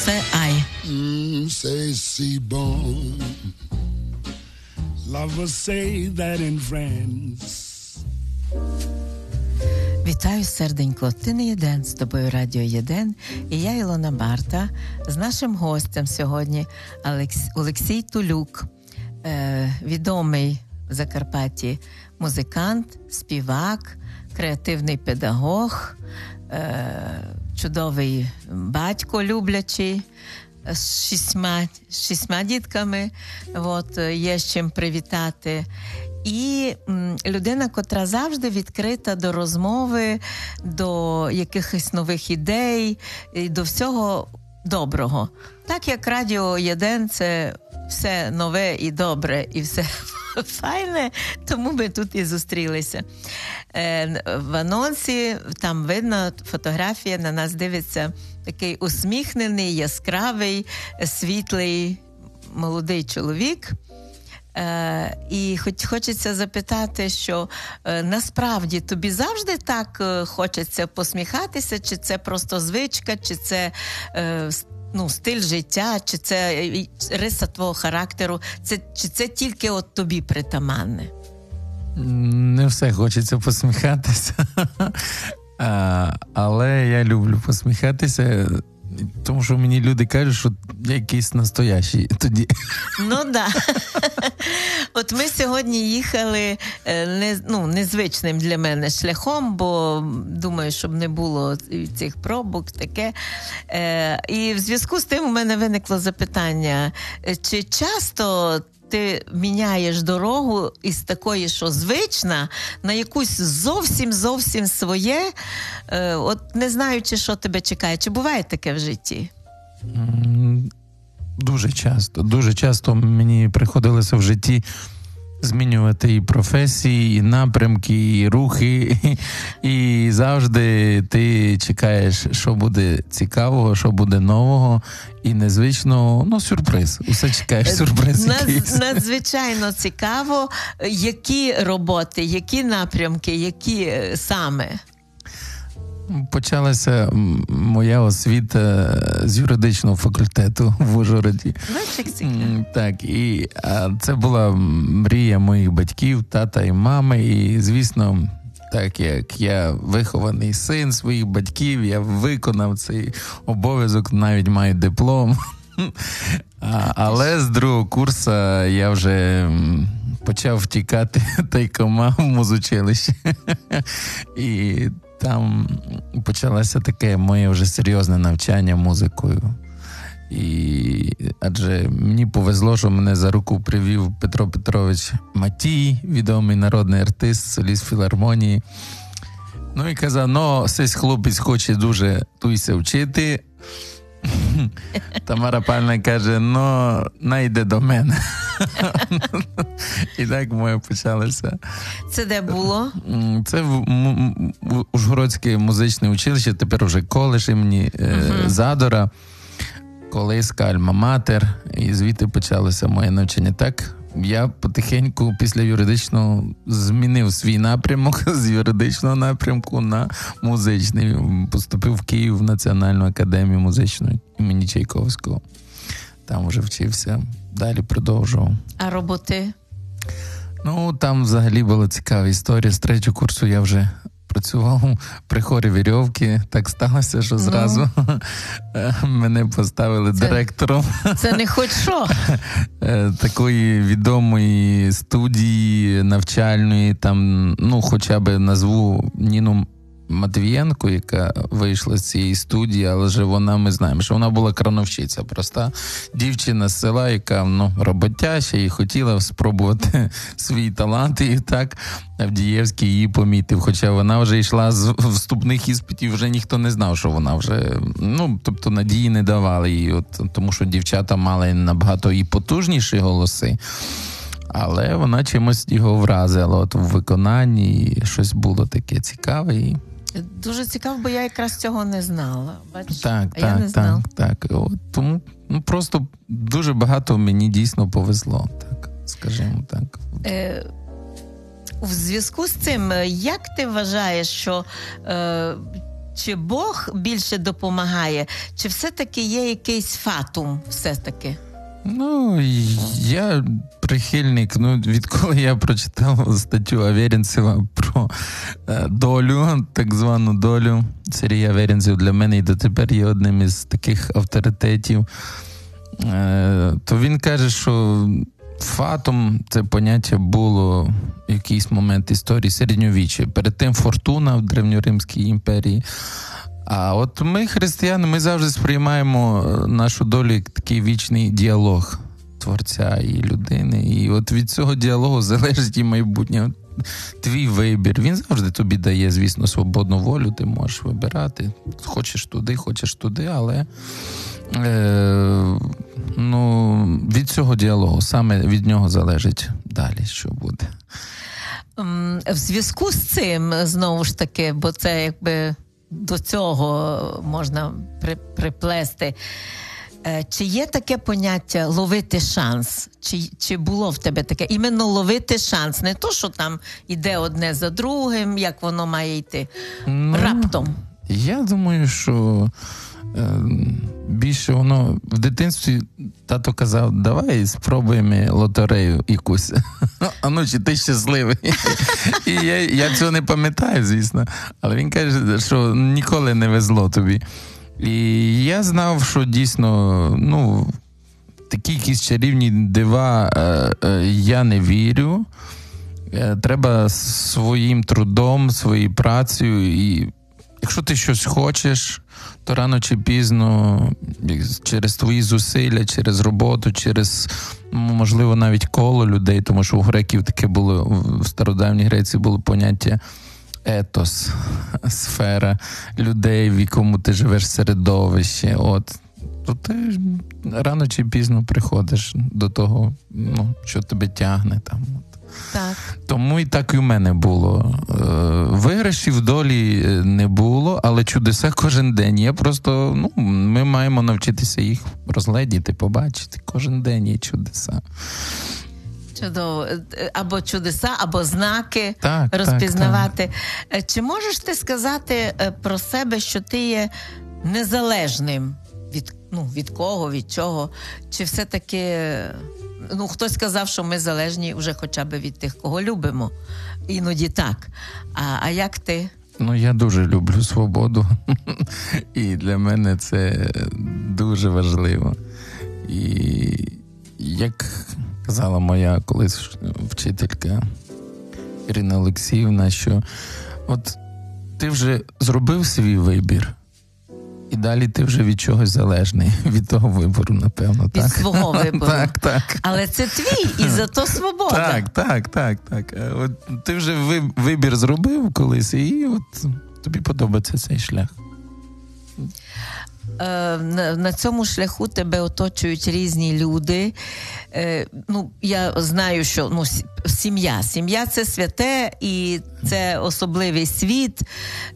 все ай. Mm, say Seaborn. Lovers say that in France. Вітаю, серденько. Ти не єден з тобою Радіо Єден. І я Ілона Барта з нашим гостем сьогодні Олекс... Олексій Тулюк, е, відомий в Закарпатті музикант, співак, креативний педагог, е, чудовий батько люблячий. З шістьма, шістьма дітками, от, є з чим привітати. І людина, котра завжди відкрита до розмови, до якихось нових ідей, і до всього доброго. Так як Радіо Єден це все нове і добре, і все файне, тому ми тут і зустрілися. Е, в анонсі там видно фотографія, на нас дивиться такий усміхнений, яскравий, світлий молодий чоловік. Е, І хоч хочеться запитати, що е, насправді тобі завжди так е, хочеться посміхатися, чи це просто звичка, чи це е, ну, стиль життя, чи це е, риса твого характеру, це, чи це тільки от тобі притаманне? Не все хочеться посміхатися, а, але я люблю посміхатися. Тому що мені люди кажуть, що я якийсь настоящий тоді. Ну так. Да. От ми сьогодні їхали не, ну, незвичним для мене шляхом, бо думаю, щоб не було цих пробок, таке. Е, І в зв'язку з тим у мене виникло запитання: чи часто ти міняєш дорогу із такої, що звична, на якусь зовсім зовсім своє, е, от не знаючи, що тебе чекає. Чи буває таке в житті? Дуже часто. Дуже часто мені приходилося в житті. Змінювати і професії, і напрямки, і рухи, і завжди ти чекаєш, що буде цікавого, що буде нового і незвичного. Ну, сюрприз. Усе чекаєш сюрприз. Надз, надзвичайно цікаво, які роботи, які напрямки, які саме. Почалася моя освіта з юридичного факультету в Ужгороді. Так, і це була мрія моїх батьків, тата і мами. І, звісно, так як я вихований син своїх батьків, я виконав цей обов'язок, навіть маю диплом. Але з другого курсу я вже почав втікати тайкома в музучилище. І там почалося таке моє вже серйозне навчання музикою. І адже мені повезло, що мене за руку привів Петро Петрович Матій, відомий народний артист, соліст філармонії. Ну і казав: ну, сись хлопець хоче дуже туйся вчити. Тамара Пальна каже: ну, найде до мене. І так моє почалося. Це де було? Це в, Ужгородське музичне училище, тепер вже коледж імені uh-huh. Задора, колиска Альма-Матер, і звідти почалося моє навчання. Так, я потихеньку після юридичного змінив свій напрямок з юридичного напрямку на музичний. Поступив в Київ в Національну академію музичну імені Чайковського. Там вже вчився, далі продовжував. А роботи? Ну, там взагалі була цікава історія. З третього курсу я вже працював при хорі вірьовки. Так сталося, що зразу ну. мене поставили це, директором. Це не хоч що. Такої відомої студії навчальної, там, ну, хоча б назву Ніну. Матвієнко, яка вийшла з цієї студії, але ж вона ми знаємо, що вона була крановщиця, проста дівчина з села, яка ну, роботяща і хотіла спробувати свій талант, і так Авдієвський її помітив. Хоча вона вже йшла з вступних іспитів, вже ніхто не знав, що вона вже ну тобто надії не давали їй, от тому що дівчата мали набагато і потужніші голоси. Але вона чимось його вразила от в виконанні, щось було таке цікаве. І... Дуже цікаво, бо я якраз цього не знала. Бачиш? Так, а так, я не знала. так, так. От, тому ну, просто дуже багато мені дійсно повезло, так, скажімо так. Е, В зв'язку з цим, як ти вважаєш, що е, чи Бог більше допомагає, чи все-таки є якийсь фатум, все-таки? Ну, я прихильник. Ну, відколи я прочитав статтю Аверінцева про е, долю, так звану долю. Сергій Аверінцев для мене і дотепер є одним із таких авторитетів. Е, то він каже, що фатом це поняття було в якийсь момент історії середньовіччя. Перед тим фортуна в Древньоримській імперії. А от ми, християни, ми завжди сприймаємо е, нашу долю як такий вічний діалог творця і людини. І от від цього діалогу залежить і майбутнє. Твій вибір. Він завжди тобі дає, звісно, свободну волю, ти можеш вибирати. Хочеш туди, хочеш туди, але е, ну, від цього діалогу саме від нього залежить далі, що буде. В зв'язку з цим, знову ж таки, бо це якби до цього можна при, приплести. Е, чи є таке поняття ловити шанс? Чи чи було в тебе таке? Іменно ловити шанс, не то, що там йде одне за другим, як воно має йти ну, раптом. Я думаю, що більше воно в дитинстві тато казав, давай спробуємо лотерею якусь. А ну чи ти щасливий? І я я цього не пам'ятаю, звісно. Але він каже, що ніколи не везло тобі. І я знав, що дійсно, ну, такі якісь чарівні дива е, е, я не вірю. Е, треба своїм трудом, своєю працею. І якщо ти щось хочеш, то рано чи пізно через твої зусилля, через роботу, через, можливо, навіть коло людей, тому що у греків таке було в стародавній Греції було поняття етос, сфера людей, в якому ти живеш середовище. От. То ти рано чи пізно приходиш до того, ну, що тебе тягне там. Так. Тому і так і у мене було. Е, виграшів долі е, не було, але чудеса кожен день. Я просто, ну, Ми маємо навчитися їх розгледіти, побачити. Кожен день є чудеса. Чудово, е, або чудеса, або знаки так, розпізнавати. Так, так. Чи можеш ти сказати про себе, що ти є незалежним від ну, від кого, від чого? Чи все-таки ну, хтось сказав, що ми залежні вже хоча б від тих, кого любимо. Іноді так. А, А як ти? Ну, я дуже люблю свободу, і для мене це дуже важливо. І як казала моя колись вчителька Ірина Олексіївна, що от ти вже зробив свій вибір, і далі ти вже від чогось залежний від того вибору, напевно. Від так? свого вибору. Так, так. Але це твій, і зато свобода. Так, так, так, так. Е, от Ти вже вибір зробив колись, і от тобі подобається цей шлях. Е, на цьому шляху тебе оточують різні люди. Е, ну, Я знаю, що ну, сім'я. Сім'я це святе і це особливий світ.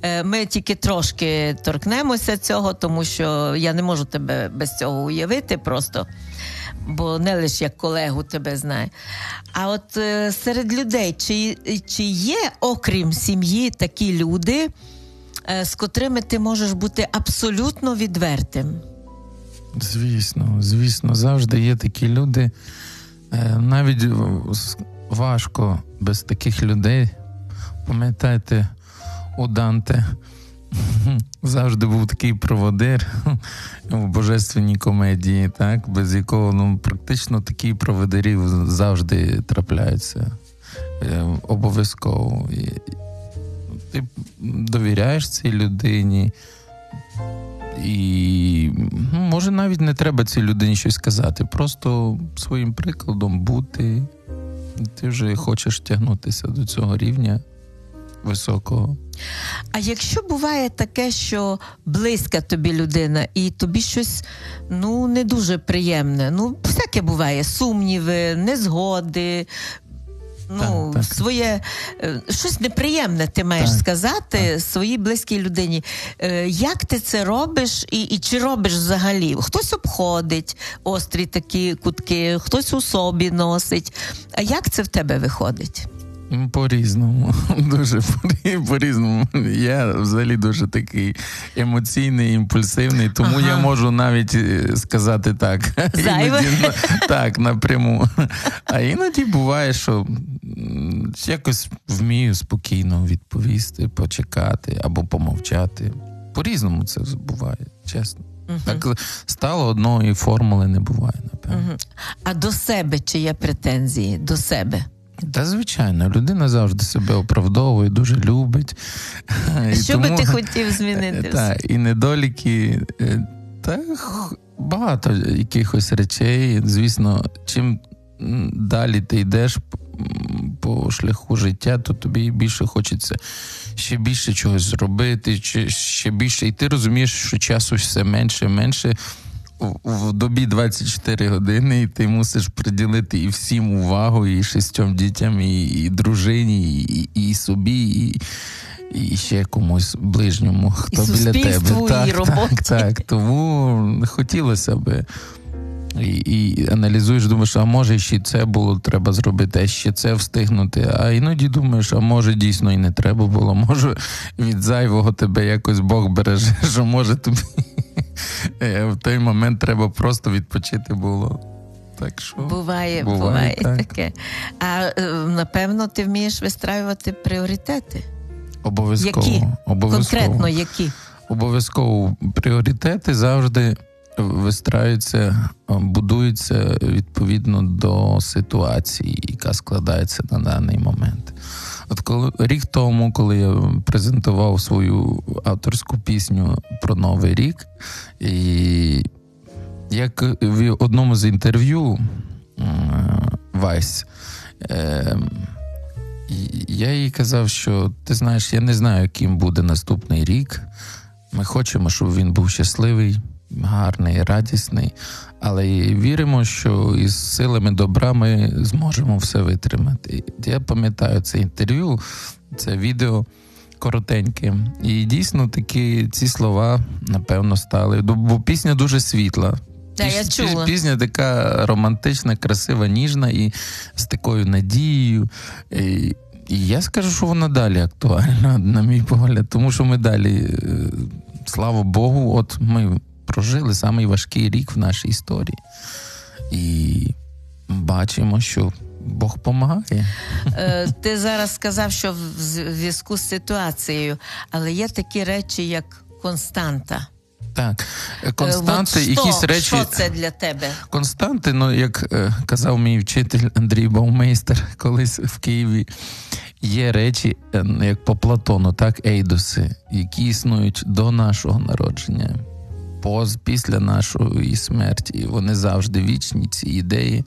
Е, ми тільки трошки торкнемося цього, тому що я не можу тебе без цього уявити просто. Бо не лише як колегу тебе знає. А от серед людей, чи чи є, окрім сім'ї, такі люди, з котрими ти можеш бути абсолютно відвертим. Звісно, звісно, завжди є такі люди. Е, навіть важко без таких людей. Пам'ятаєте, у Данте завжди був такий проводир у божественній комедії, так, без якого ну, практично такі проводирів завжди трапляються. Е, обов'язково ти довіряєш цій людині. І ну, може навіть не треба цій людині щось сказати. Просто своїм прикладом бути. Ти вже хочеш тягнутися до цього рівня високого. А якщо буває таке, що близька тобі людина, і тобі щось ну не дуже приємне, ну всяке буває: сумніви, незгоди, ну, так, так. своє е, щось неприємне ти маєш так, сказати своїй близькій людині. Е, як ти це робиш і і чи робиш взагалі? Хтось обходить острі такі кутки, хтось у собі носить. А як це в тебе виходить? По-різному. Дуже по-різному. Я взагалі дуже такий емоційний, імпульсивний, тому ага. я можу навіть е, сказати так. Зайве? Іноді, так, напряму. А іноді буває, що якось вмію спокійно відповісти, почекати або помовчати. По-різному це буває, чесно. Угу. Так стало одної формули не буває, напевно. Угу. А до себе чи є претензії? До себе? Та, звичайно, людина завжди себе оправдовує, дуже любить. І Що тому, би ти хотів змінити? Та, І недоліки, е, та багато якихось речей. Звісно, чим далі ти йдеш по шляху життя, то тобі більше хочеться ще більше чогось зробити, ще більше. І ти розумієш, що часу все менше, менше. В добі 24 години, і ти мусиш приділити і всім увагу, і шістьом дітям, і і дружині, і і собі, і і ще комусь ближньому, хто і біля тебе. Так, і так, так. Тому хотілося би і і аналізуєш, думаєш, а може ще це було треба зробити, а ще це встигнути. А іноді думаєш, а може дійсно і не треба було, може від зайвого тебе якось Бог береже, що може тобі в той момент треба просто відпочити було. Так що Буває, буває, буває так. таке. А е, напевно, ти вмієш вистраювати пріоритети. Обов'язково. Які? Обов'язково. Конкретно які? Обов'язково пріоритети завжди вистраюється, будується відповідно до ситуації, яка складається на даний момент. От коли рік тому, коли я презентував свою авторську пісню про Новий рік, і як в одному з інтерв'ю Вайс, я їй казав, що ти знаєш, я не знаю, яким буде наступний рік. Ми хочемо, щоб він був щасливий гарний, радісний, але і віримо, що із силами добра ми зможемо все витримати. Я пам'ятаю це інтерв'ю, це відео коротеньке. І дійсно такі ці слова, напевно, стали. Бо пісня дуже світла. Да, я чула. Пісня така романтична, красива, ніжна і з такою надією. І, і я скажу, що вона далі актуальна, на мій погляд, тому що ми далі, е, слава Богу, от ми прожили самий важкий рік в нашій історії. І бачимо, що Бог допомагає. Е, ти зараз сказав, що в зв'язку з ситуацією, але є такі речі, як константа. Так, е, константи, От якісь речі. Що це для тебе? Константи, ну як е, казав мій вчитель Андрій Баумейстер колись в Києві, є речі, як по Платону, так, ейдоси, які існують до нашого народження поз після нашої смерті. Вони завжди вічні, ці ідеї.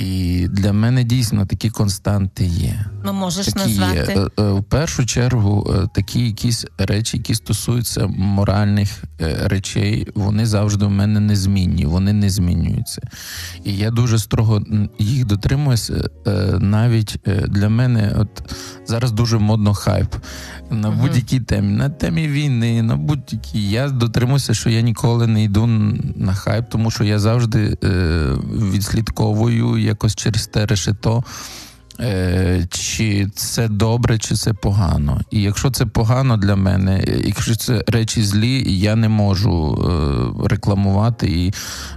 І для мене дійсно такі константи є. Ну, можеш такі назвати? Є. Е, е, в першу чергу, е, такі якісь речі, які стосуються моральних речей, вони завжди у мене незмінні, вони не змінюються. І я дуже строго їх дотримуюся. Навіть для мене, от зараз дуже модно хайп на будь-якій темі, на темі війни, на будь-якій. Я дотримуюся, що я ніколи не йду на хайп, тому що я завжди відслідковую якось через те решето, е, чи це добре, чи це погано. І якщо це погано для мене, якщо це речі злі, я не можу е, рекламувати і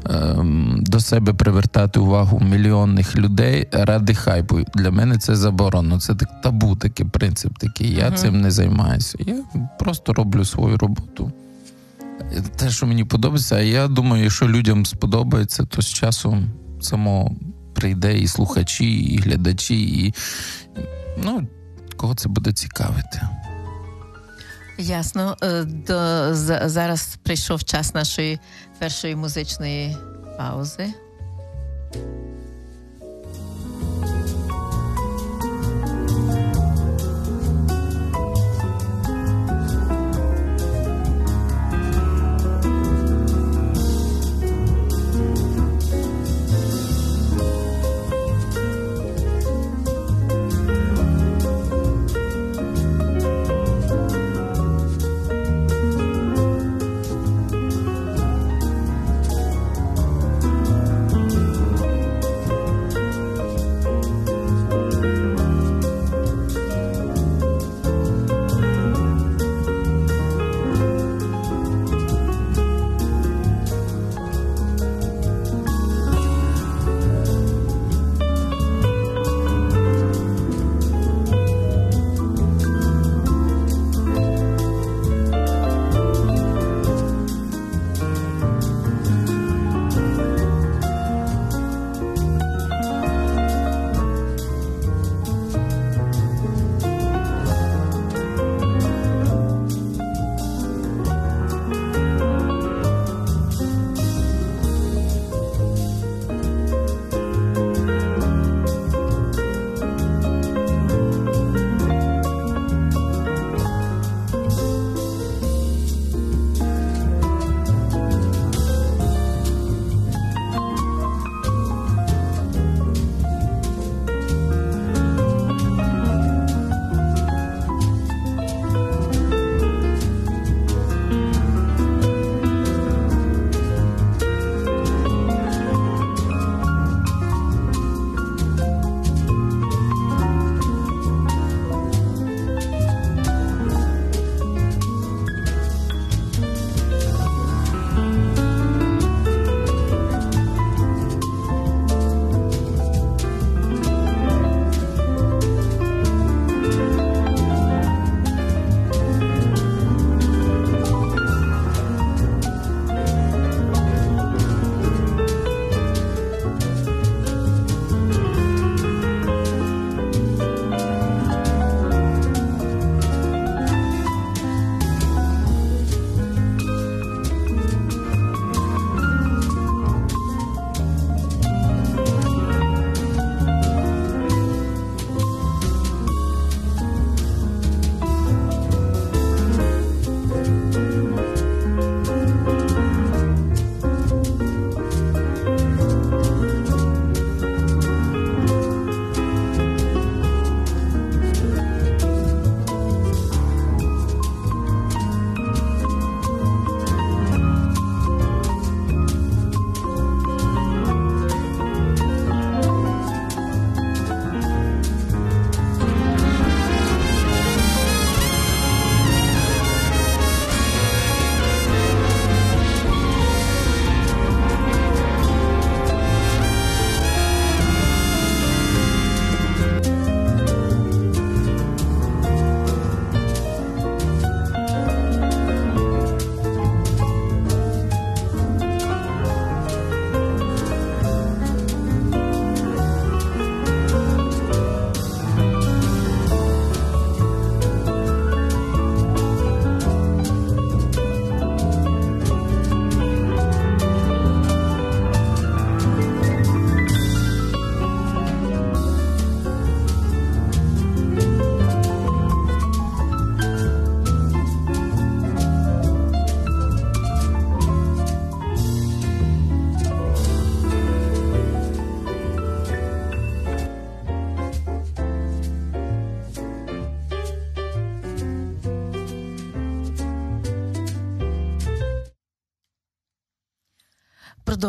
е, до себе привертати увагу мільйонних людей ради хайпу. Для мене це заборонено. Це так табу, такий принцип такий. Я uh цим не займаюся. Я просто роблю свою роботу. Те, що мені подобається, а я думаю, якщо людям сподобається, то з часом само прийде і слухачі, і глядачі, і ну, кого це буде цікавити. Ясно. Е, до, Зараз прийшов час нашої першої музичної паузи.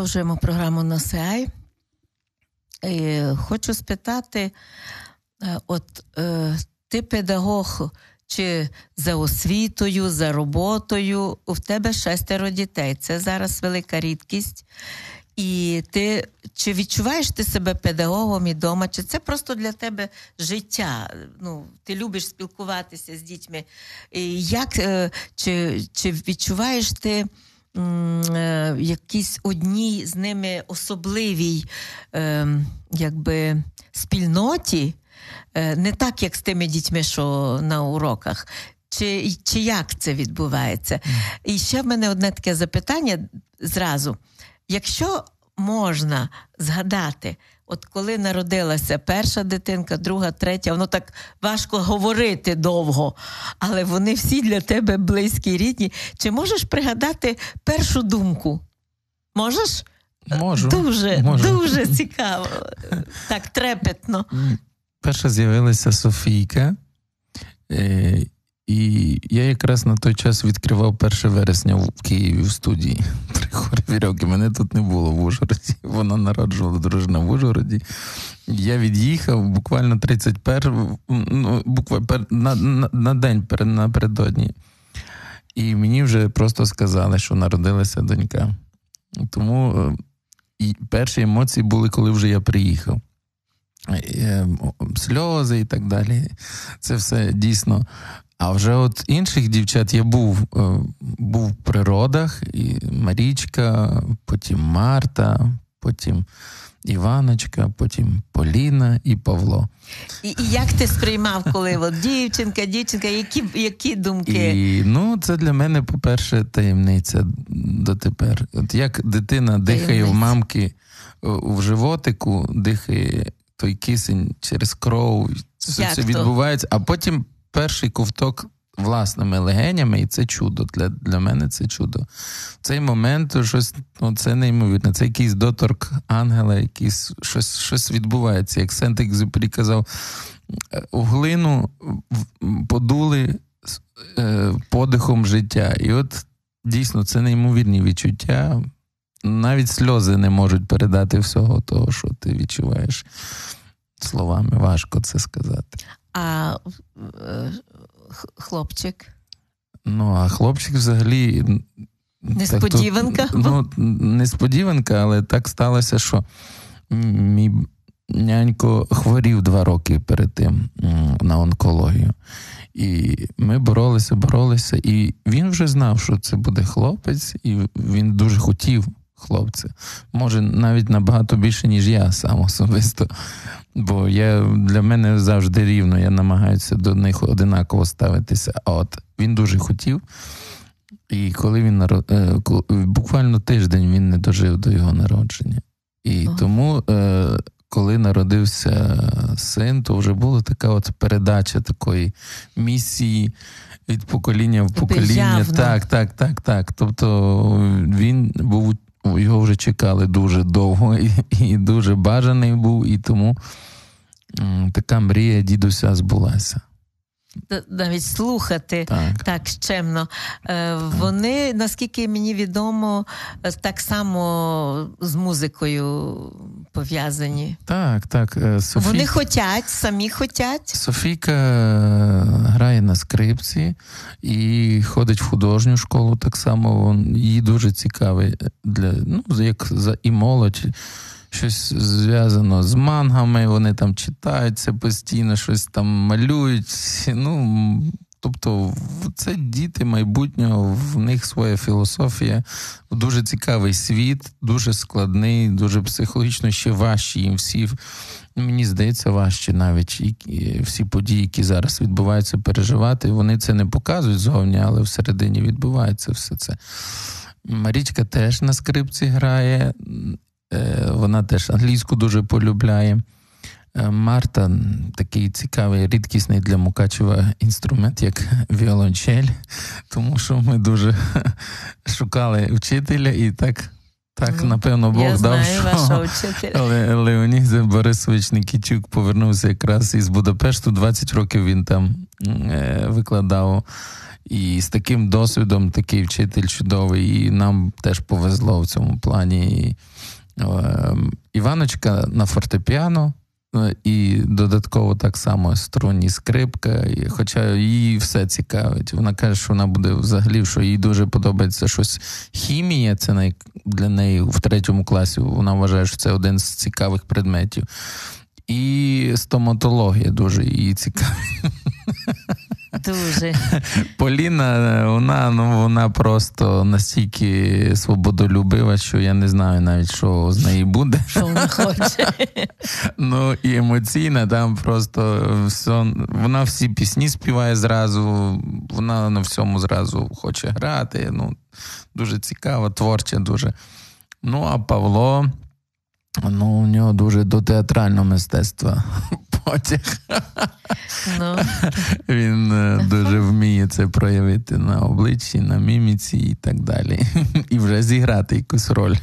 Продовжуємо програму. І Хочу спитати: е, от е, ти педагог чи за освітою, за роботою, у тебе шестеро дітей. Це зараз велика рідкість. І ти чи відчуваєш ти себе педагогом і вдома, чи це просто для тебе життя? Ну, Ти любиш спілкуватися з дітьми. І як, е, Чи чи відчуваєш ти якійсь одній з ними особливій е, якби, спільноті? Е, не так, як з тими дітьми, що на уроках. Чи чи як це відбувається? І ще в мене одне таке запитання зразу. Якщо можна згадати, от коли народилася перша дитинка, друга, третя, воно так важко говорити довго, але вони всі для тебе близькі, рідні. Чи можеш пригадати першу думку? Можеш? Можу. Дуже, можу. дуже цікаво, так трепетно. Перша з'явилася Софійка, е, і я якраз на той час відкривав 1 вересня в Києві в студії вірьовки. Мене тут не було в Ужгороді. Вона народжувала дружина в Ужгороді. Я від'їхав буквально 31 ну, буквально на, на, на день напередодні. І мені вже просто сказали, що народилася донька. Тому е, і перші емоції були, коли вже я приїхав. Е, сльози і так далі. Це все дійсно. А вже от інших дівчат я був е, був в природах, і Марічка, потім Марта, потім Іваночка, потім Поліна і Павло. І і як ти сприймав, коли от дівчинка, дівчинка, які які думки? І, Ну, це для мене, по-перше, таємниця дотепер. От як дитина дихає Таємниця. в мамки в животику, дихає той кисень через кров, це все відбувається, а потім перший ковток власними легенями, і це чудо. Для для мене це чудо. В цей момент щось ну, це неймовірно. Це якийсь доторк ангела, якийсь щось щось відбувається. Як Сент-Екзюпері казав, у глину подули е, подихом життя. І от дійсно це неймовірні відчуття. Навіть сльози не можуть передати всього того, що ти відчуваєш словами. Важко це сказати. А е, хлопчик? Ну, а хлопчик взагалі. Несподіванка? Так, ну, Несподіванка, але так сталося, що мій нянько хворів два роки перед тим на онкологію. І ми боролися, боролися, і він вже знав, що це буде хлопець, і він дуже хотів хлопця. Може, навіть набагато більше, ніж я сам особисто. Бо я для мене завжди рівно, я намагаюся до них одинаково ставитися. А от він дуже хотів. І коли він народ... Е, буквально тиждень він не дожив до його народження. І О. тому, е, коли народився син, то вже була така от передача такої місії від покоління в покоління. Так, так, так, так. Тобто він був його вже чекали дуже довго і, і дуже бажаний був, і тому така мрія дідуся збулася. Навіть слухати так, так щемно. Е, вони, наскільки мені відомо, так само з музикою пов'язані. Так, так. Е, Софій... Вони хотять, самі хотять. Софійка е, грає на скрипці і ходить в художню школу. Так само їй дуже цікавий для ну, як за і молодь. Щось зв'язано з мангами, вони там читаються постійно, щось там малюють. Ну, Тобто, це діти майбутнього, в них своя філософія, дуже цікавий світ, дуже складний, дуже психологічно ще важче їм всі. Мені здається, важче навіть і всі події, які зараз відбуваються, переживати. Вони це не показують зовні, але всередині відбувається все це. Марічка теж на скрипці грає, вона теж англійську дуже полюбляє. Е, Марта такий цікавий, рідкісний для Мукачева інструмент, як віолончель, тому що ми дуже шукали вчителя і так Так, ну, напевно, Бог я дав, знаю що вчителя. Леонід Борисович Никітюк повернувся якраз із Будапешту. 20 років він там е, викладав. І з таким досвідом такий вчитель чудовий, і нам теж повезло в цьому плані. Е, Іваночка на фортепіано. Е, і додатково так само струнні скрипка, хоча її все цікавить. Вона каже, що вона буде взагалі, що їй дуже подобається щось хімія. Це для неї в третьому класі. Вона вважає, що це один з цікавих предметів. І стоматологія дуже її цікавить. Дуже. Поліна, вона ну, вона просто настільки свободолюбива, що я не знаю навіть, що з неї буде. Що вона хоче. Ну і емоційна, там просто все, вона всі пісні співає зразу, вона на всьому зразу хоче грати. Ну, Дуже цікава, творча, дуже. Ну, а Павло. Ну, у нього дуже до театрального мистецтва потяг. Ну. Він е, дуже вміє це проявити на обличчі, на міміці і так далі. І вже зіграти якусь роль.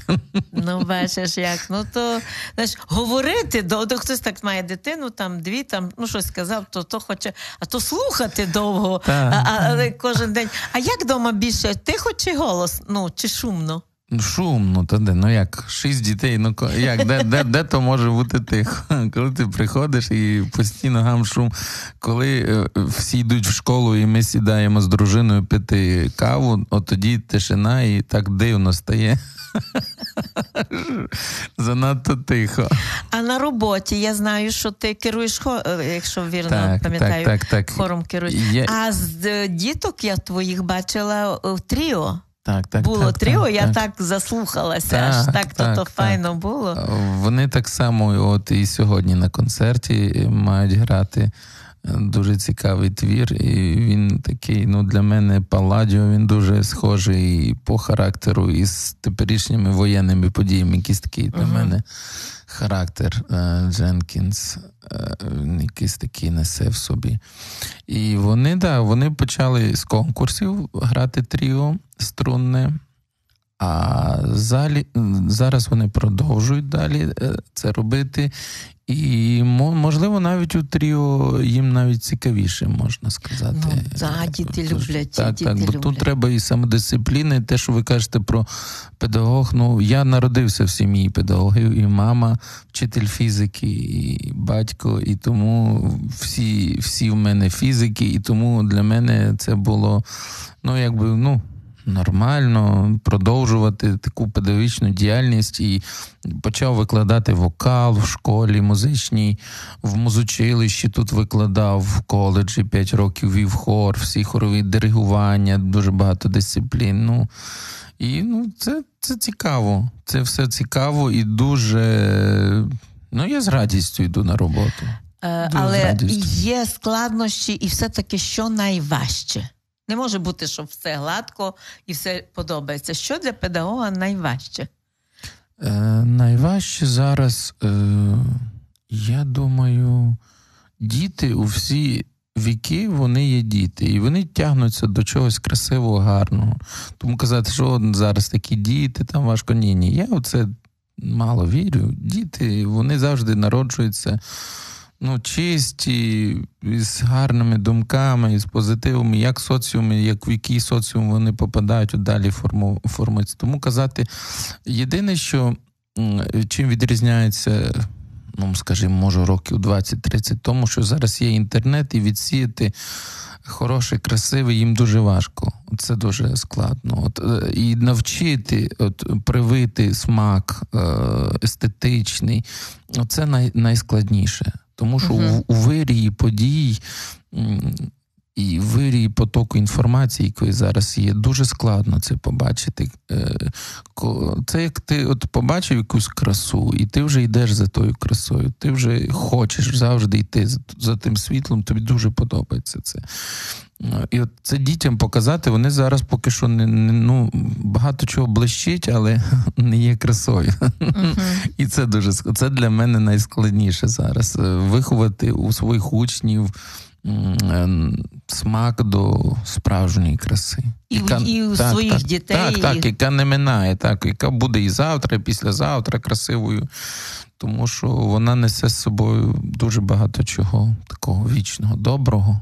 Ну, бачиш, як. Ну то знаєш, говорити до хтось так має дитину, там дві, там ну щось сказав, то то хоче, а то слухати довго, а, але кожен день. А як вдома більше? Тихо чи голос? Ну, чи шумно? Ну, шумно, то де, ну як, шість дітей, ну як, де де, де то може бути тихо? Коли ти приходиш і постійно гам шум, коли е, всі йдуть в школу, і ми сідаємо з дружиною пити каву, от тоді тишина і так дивно стає. Занадто тихо. А на роботі я знаю, що ти керуєш хор, е, якщо вірно так, пам'ятаю, так, так, хором керуєш. Я... А з е, діток я твоїх бачила в тріо. Так, так, було так, тріо, так, я так, так заслухалася, аж так то то файно було. Вони так само, от і сьогодні на концерті мають грати дуже цікавий твір. І він такий, ну для мене Палладіо, він дуже схожий і по характеру із теперішніми воєнними подіями, якийсь такий для uh-huh. мене характер е, Дженкінс, е, якийсь такий несе в собі. І вони, да, вони почали з конкурсів грати тріо струнне. А залі, зараз вони продовжують далі е, це робити. І можливо, навіть у тріо їм навіть цікавіше, можна сказати. Ну, да, діти люблять. Так, діти так, бо люблять. тут треба і самодисципліни, і те, що ви кажете про педагог. Ну, я народився в сім'ї педагогів, і мама, вчитель фізики, і батько, і тому всі всі в мене фізики, і тому для мене це було, ну, якби, ну нормально продовжувати таку педагогічну діяльність і почав викладати вокал в школі музичній, в музучилищі тут викладав в коледжі 5 років вів хор, всі хорові диригування, дуже багато дисциплін. Ну, І ну, це, це цікаво. Це все цікаво і дуже. Ну, я з радістю йду на роботу. Е, але є складнощі, і все-таки що найважче. Не може бути, щоб все гладко і все подобається. Що для педагога найважче? Е, Найважче зараз, е, я думаю, діти у всі віки вони є діти, і вони тягнуться до чогось красивого, гарного. Тому казати, що зараз такі діти, там важко ні, ні. Я це мало вірю. Діти вони завжди народжуються ну, чисті, з гарними думками, з позитивами, як соціуми, як в який соціум вони попадають далі форму, формуються. Тому казати, єдине, що чим відрізняється. Ну, скажімо, може, років 20-30 тому, що зараз є інтернет, і відсіяти хороший, красивий, їм дуже важко. Це дуже складно. От, е, І навчити, от, привити смак е, естетичний, це най, найскладніше. Тому що uh-huh. у, у вирії подій і вирії потоку інформації, якої зараз є, дуже складно це побачити. Е, це як ти от побачив якусь красу, і ти вже йдеш за тою красою. Ти вже хочеш завжди йти за тим світлом, тобі дуже подобається це. І от це дітям показати, вони зараз поки що не, не ну, багато чого блищить, але не є красою. Uh-huh. І це дуже це для мене найскладніше зараз. Е, виховати у своїх учнів смак до справжньої краси. І, яка, і у так, своїх так, дітей. Так, так, яка не минає, так, яка буде і завтра, і післязавтра красивою, тому що вона несе з собою дуже багато чого такого вічного, доброго.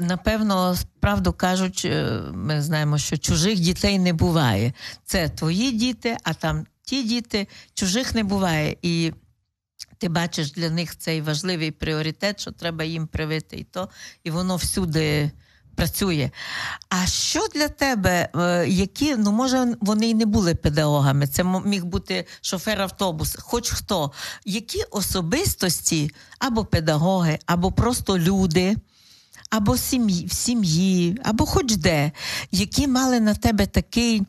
Напевно, правду кажуть, е, ми знаємо, що чужих дітей не буває. Це твої діти, а там ті діти, чужих не буває. І ти бачиш для них цей важливий пріоритет, що треба їм привити і то, і воно всюди працює. А що для тебе, е, які, ну може, вони й не були педагогами, це міг бути шофер автобус, хоч хто, які особистості або педагоги, або просто люди або сім'ї, в сім'ї, або хоч де, які мали на тебе такий.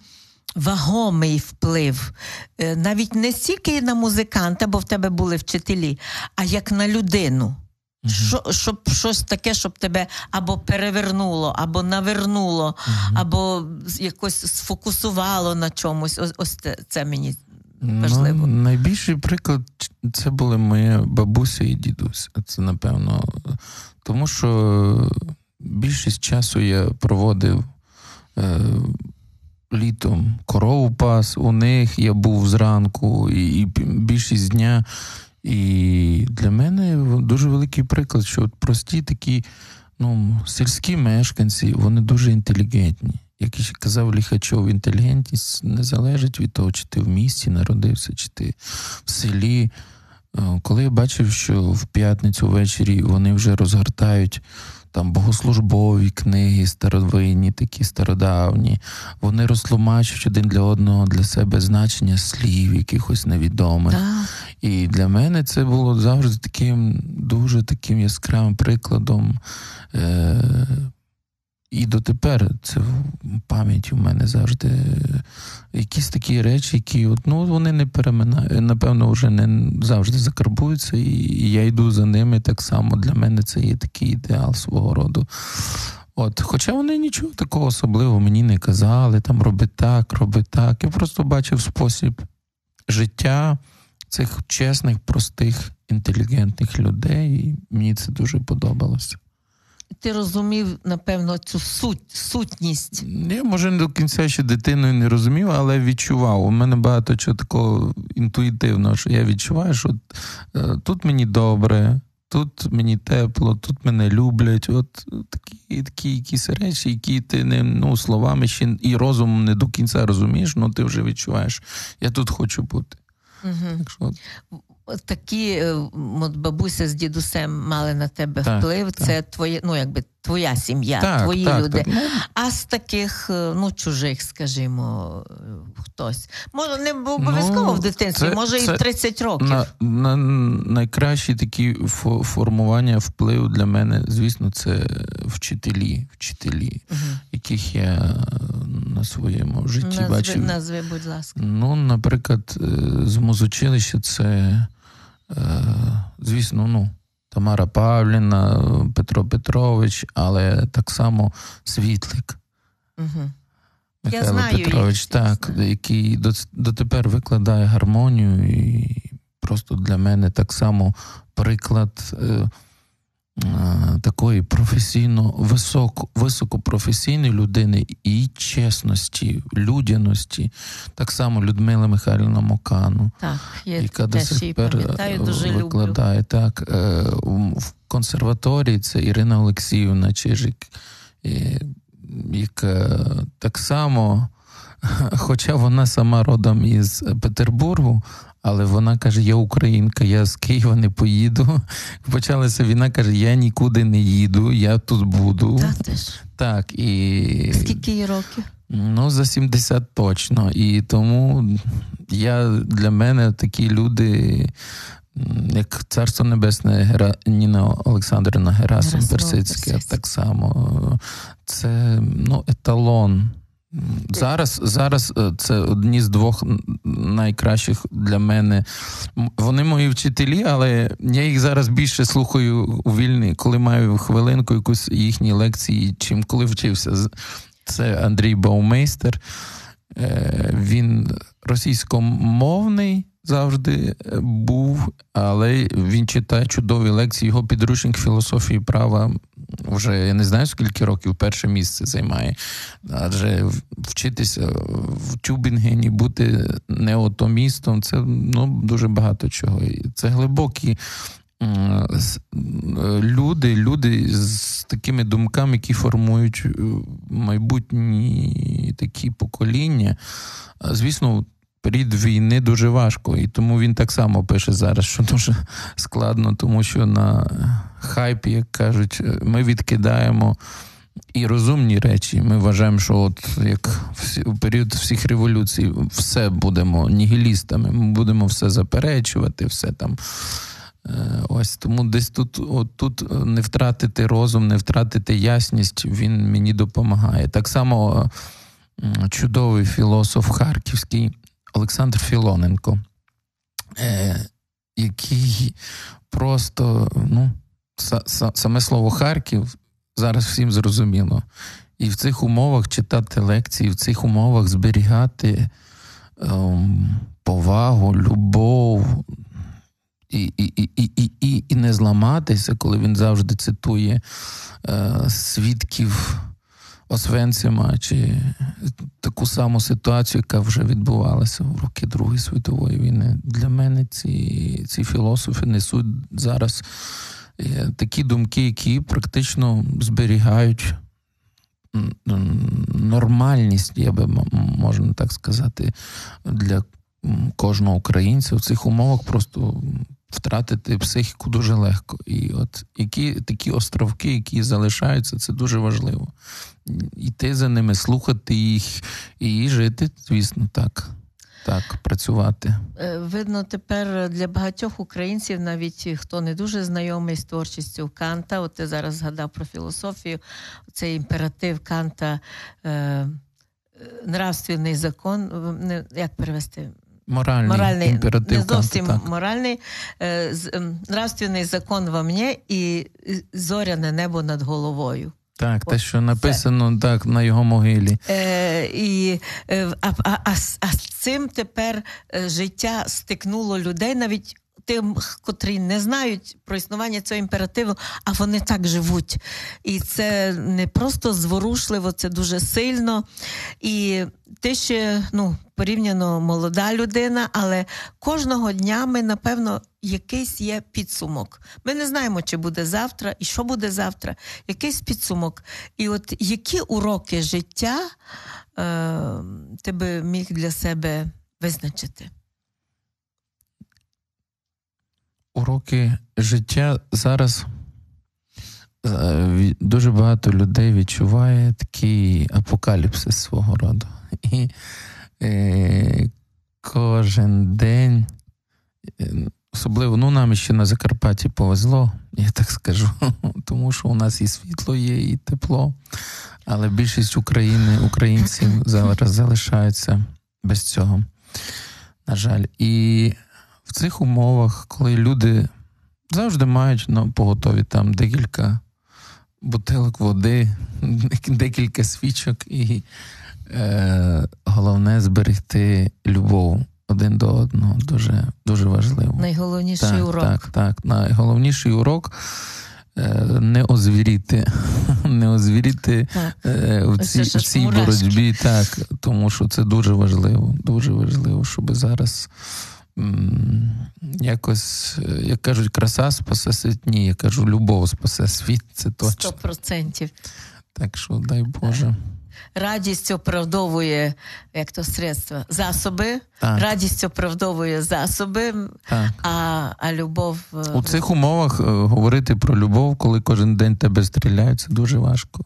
Вагомий вплив, е, навіть не стільки на музиканта, бо в тебе були вчителі, а як на людину. Mm-hmm. Що, щоб щось таке, щоб тебе або перевернуло, або навернуло, mm-hmm. або якось сфокусувало на чомусь. Ось ось це, це мені ну, важливо. Ну, найбільший приклад це були моя бабуся і дідусь. Це напевно тому що більшість часу я проводив е, літом корову пас, у них я був зранку, і, і більшість дня. І для мене дуже великий приклад, що от прості такі ну, сільські мешканці, вони дуже інтелігентні. Як і казав Ліхачов, інтелігентність не залежить від того, чи ти в місті народився, чи ти в селі. Е, коли я бачив, що в п'ятницю ввечері вони вже розгортають там богослужбові книги, старовинні, такі стародавні, вони розтлумачують один для одного для себе значення слів, якихось невідомих. Да. І для мене це було завжди таким дуже таким яскравим прикладом. Е- і дотепер це в пам'яті в мене завжди якісь такі речі, які от, ну, вони не переминають, напевно, вже не завжди закарбуються, і я йду за ними так само. Для мене це є такий ідеал свого роду. От, Хоча вони нічого такого особливого мені не казали, там роби так, роби так. Я просто бачив спосіб життя цих чесних, простих, інтелігентних людей, і мені це дуже подобалося ти розумів, напевно, цю суть, сутність. Я, може, не до кінця ще дитиною не розумів, але відчував. У мене багато чого такого інтуїтивного, що я відчуваю, що е, тут мені добре, тут мені тепло, тут мене люблять. От такі такі якісь речі, які ти не ну, словами ще і розумом не до кінця розумієш, але ну, ти вже відчуваєш, я тут хочу бути. Угу. Так що такі е, от бабуся з дідусем мали на тебе так, вплив. Так. Це твоє, ну якби твоя сім'я, так, твої люди. А з таких е, ну чужих, скажімо, хтось може не обов'язково ну, в дитинстві, це, може це і в 30 років. На, на найкращі такі формування вплив для мене, звісно, це вчителі, вчителі, угу. яких я на своєму житті назви, бачив. Назви, будь ласка. Ну, наприклад, е, з музучилища це. Е, звісно, ну, Тамара Павліна, Петро Петрович, але так само Світлик. Угу. Михайло Я знаю Петрович, їх, так, який дотепер викладає гармонію, і просто для мене так само приклад. Е, такої професійно високо, високопрофесійної людини і чесності, людяності, так само Людмила Михайлівна Мокану, так, є, яка до сих пір е, викладає люблю. так. Е, в консерваторії це Ірина Олексіївна Чижик, яка так само, хоча вона сама родом із Петербургу. Але вона каже: Я українка, я з Києва не поїду. Почалася війна, каже: Я нікуди не їду, я тут буду. Та, теж. Так, і... Скільки їй років? Ну, за 70 точно. І тому я для мене такі люди, як Царство Небесне, Гера... Ніна Олександрівна Герасим Персицька, так само. Це ну, еталон. Зараз зараз е, це одні з двох найкращих для мене. Вони мої вчителі, але я їх зараз більше слухаю у вільні, коли маю хвилинку якусь їхні лекції, чим коли вчився. Це Андрій Баумейстер. Е, він російськомовний, завжди був, але він читає чудові лекції. Його підручник філософії права вже я не знаю скільки років перше місце займає. Адже вчитися в Тюбінгені, бути неотомістом, це ну, дуже багато чого. Це глибокі. Люди, люди з такими думками, які формують е, майбутні такі покоління. Звісно, період війни дуже важко, і тому він так само пише зараз, що дуже складно, тому що на хайпі, як кажуть, ми відкидаємо. І розумні речі. Ми вважаємо, що от як у період всіх революцій все будемо нігілістами, ми будемо все заперечувати, все там. Е, ось тому десь тут от тут не втратити розум, не втратити ясність, він мені допомагає. Так само чудовий філософ харківський Олександр Філоненко, е, який просто, ну, саме слово Харків зараз всім зрозуміло. І в цих умовах читати лекції, в цих умовах зберігати ем, повагу, любов. І і, і, і, і, і не зламатися, коли він завжди цитує е, свідків Освенцима, чи таку саму ситуацію, яка вже відбувалася в роки Другої світової війни. Для мене ці ці філософи несуть зараз е, такі думки, які практично зберігають нормальність, я би можна так сказати, для кожного українця в цих умовах просто втратити психіку дуже легко. І от які такі островки, які залишаються, це дуже важливо. Іти за ними, слухати їх і жити, звісно, так. Так, працювати. Е, видно, тепер для багатьох українців, навіть хто не дуже знайомий з творчістю Канта, от ти зараз згадав про філософію, цей імператив Канта, е, нравственний закон, як перевести? Моральний, моральний імператив не зовсім Канта, моральний е, нравственний закон во мені і зоряне небо над головою. Так, те, що написано Це. так на його могилі. Е, і, е, А а, а, а з цим тепер е, життя стикнуло людей навіть тим, котрі не знають про існування цього імперативу, а вони так живуть. І це не просто зворушливо, це дуже сильно. І ти ще ну, порівняно молода людина, але кожного дня ми, напевно, якийсь є підсумок. Ми не знаємо, чи буде завтра і що буде завтра. Якийсь підсумок. І от які уроки життя е, ти би міг для себе визначити? Уроки життя зараз е, дуже багато людей відчуває такий апокаліпсис свого роду. І е, кожен день, е, особливо ну, нам ще на Закарпатті повезло, я так скажу, тому що у нас і світло є, і тепло. Але більшість України, українців зараз залишаються без цього. На жаль. І в цих умовах, коли люди завжди мають ну, поготові там декілька бутилок води, декілька свічок, і е, головне зберегти любов один до одного. Дуже дуже важливо. Найголовніший так, урок. Так, так. Найголовніший урок. Е, не озвіріти, не озвіріти е, в цій, в цій боротьбі, так, тому що це дуже важливо, дуже важливо, щоб зараз якось, як кажуть, краса спасе світ. Ні, я кажу, любов спасе світ. Це точно. Сто процентів. Так що, дай Боже. Радість оправдовує як то средства, засоби, так. радість оправдовує засоби, так. а а любов е, у цих умовах е, говорити про любов, коли кожен день тебе стріляють, це дуже важко.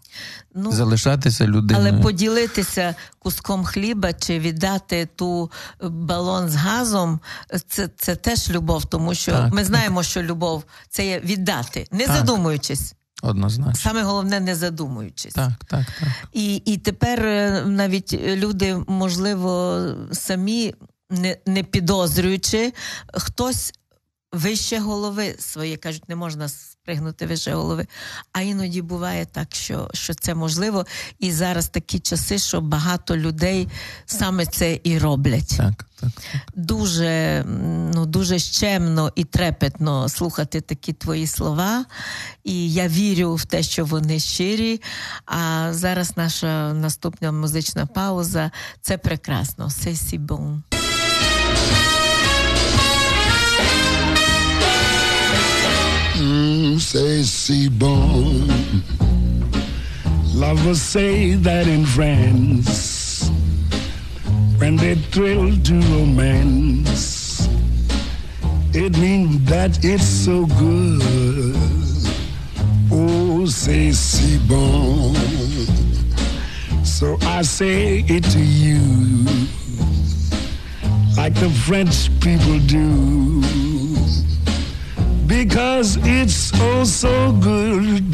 Ну, Залишатися людиною. Але поділитися куском хліба чи віддати ту балон з газом, це це теж любов, тому що так, ми знаємо, що любов це є віддати, не задумуючись. Однозначно. Саме головне не задумуючись. Так, так, так. І і тепер е, навіть люди, можливо, самі не не підозрюючи, хтось вище голови своє кажуть, не можна спригнути вище голови. А іноді буває так, що що це можливо. І зараз такі часи, що багато людей саме це і роблять. Так, так, так. Дуже ну, дуже щемно і трепетно слухати такі твої слова. І я вірю в те, що вони щирі. А зараз наша наступна музична пауза це прекрасно. Сесі бон. Mm, say, bon. Lovers say that in France, when they thrill to romance, it means that it's so good. Oh, say, bon. So I say it to you, like the French people do because it's oh so good.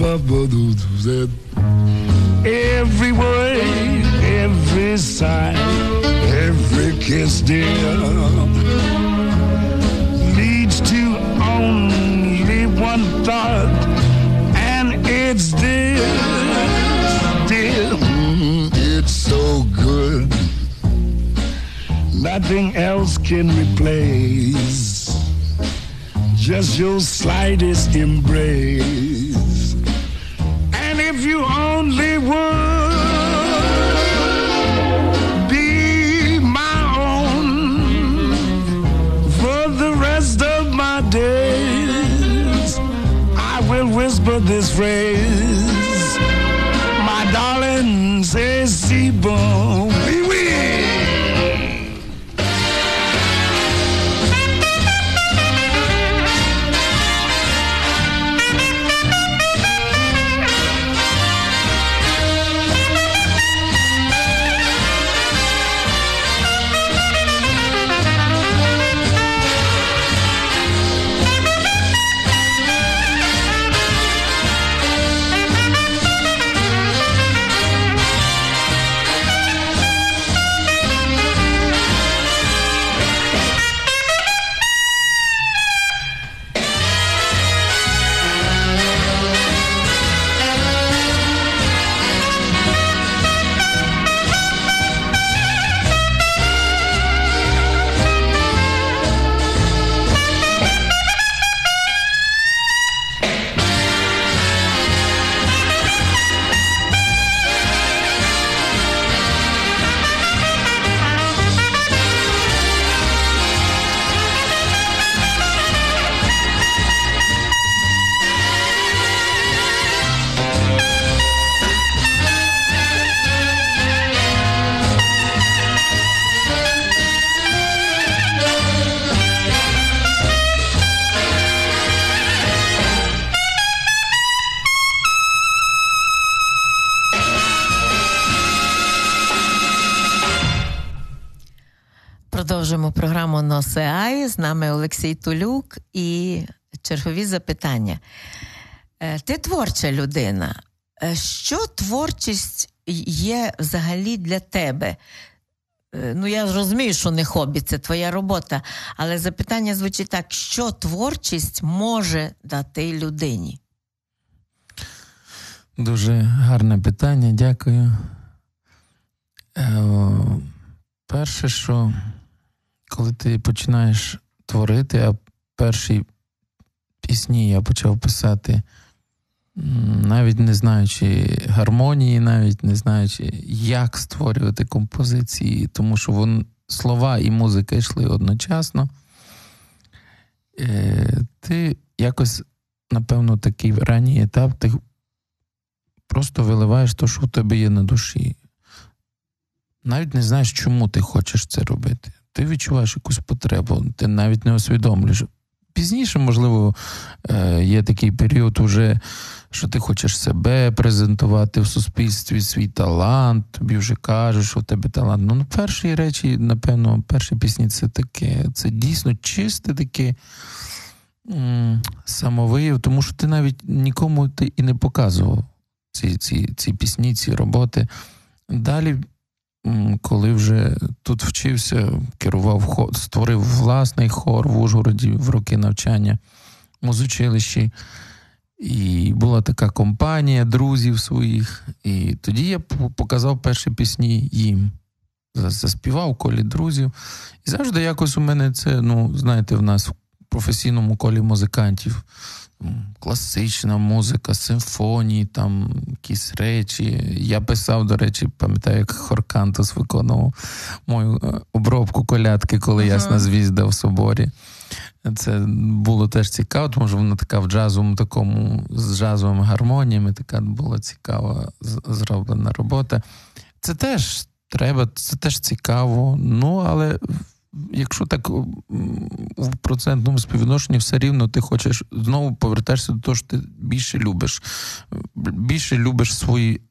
Every word, every sigh, every kiss, dear, leads to only one thought, and it's this, dear. Mm, it's so good. Nothing else can replace just your slightest embrace. And if you only would be my own for the rest of my days, I will whisper this phrase. Програму З нами Олексій Тулюк і чергові запитання. Е, ти творча людина. Е, що творчість є взагалі для тебе? Е, ну, я розумію, що не хобі, це твоя робота. Але запитання звучить так: що творчість може дати людині? Дуже гарне питання, дякую. Перше, що коли ти починаєш творити, а перші пісні я почав писати, навіть не знаючи гармонії, навіть не знаючи, як створювати композиції, тому що вон, слова і музика йшли одночасно, е, ти якось, напевно, такий ранній етап, ти просто виливаєш те, що в тебе є на душі. Навіть не знаєш, чому ти хочеш це робити ти відчуваєш якусь потребу, ти навіть не усвідомлюєш. Пізніше, можливо, е, є такий період, уже, що ти хочеш себе презентувати в суспільстві, свій талант, тобі вже кажуть, що в тебе талант. Ну, перші речі, напевно, перші пісні це таке. Це дійсно чисте таке самовияв, тому що ти навіть нікому ти і не показував ці, ці, ці пісні, ці роботи. Далі коли вже тут вчився, керував хор, створив власний хор в Ужгороді в роки навчання в музучилищі. І була така компанія друзів своїх. І тоді я показав перші пісні їм. Заспівав колі друзів. І завжди якось у мене це, ну, знаєте, в нас в професійному колі музикантів класична музика, симфонії, там якісь речі. Я писав, до речі, пам'ятаю, як Хоркантус виконував мою е, обробку колядки, коли uh-huh. ясна звізда в соборі. Це було теж цікаво, тому що вона така в джазовому такому з джазовими гармоніями, така була цікава зроблена робота. Це теж треба, це теж цікаво. Ну, але якщо так в процентному співвідношенні все рівно ти хочеш знову повертаєшся до того, що ти більше любиш, більше любиш свої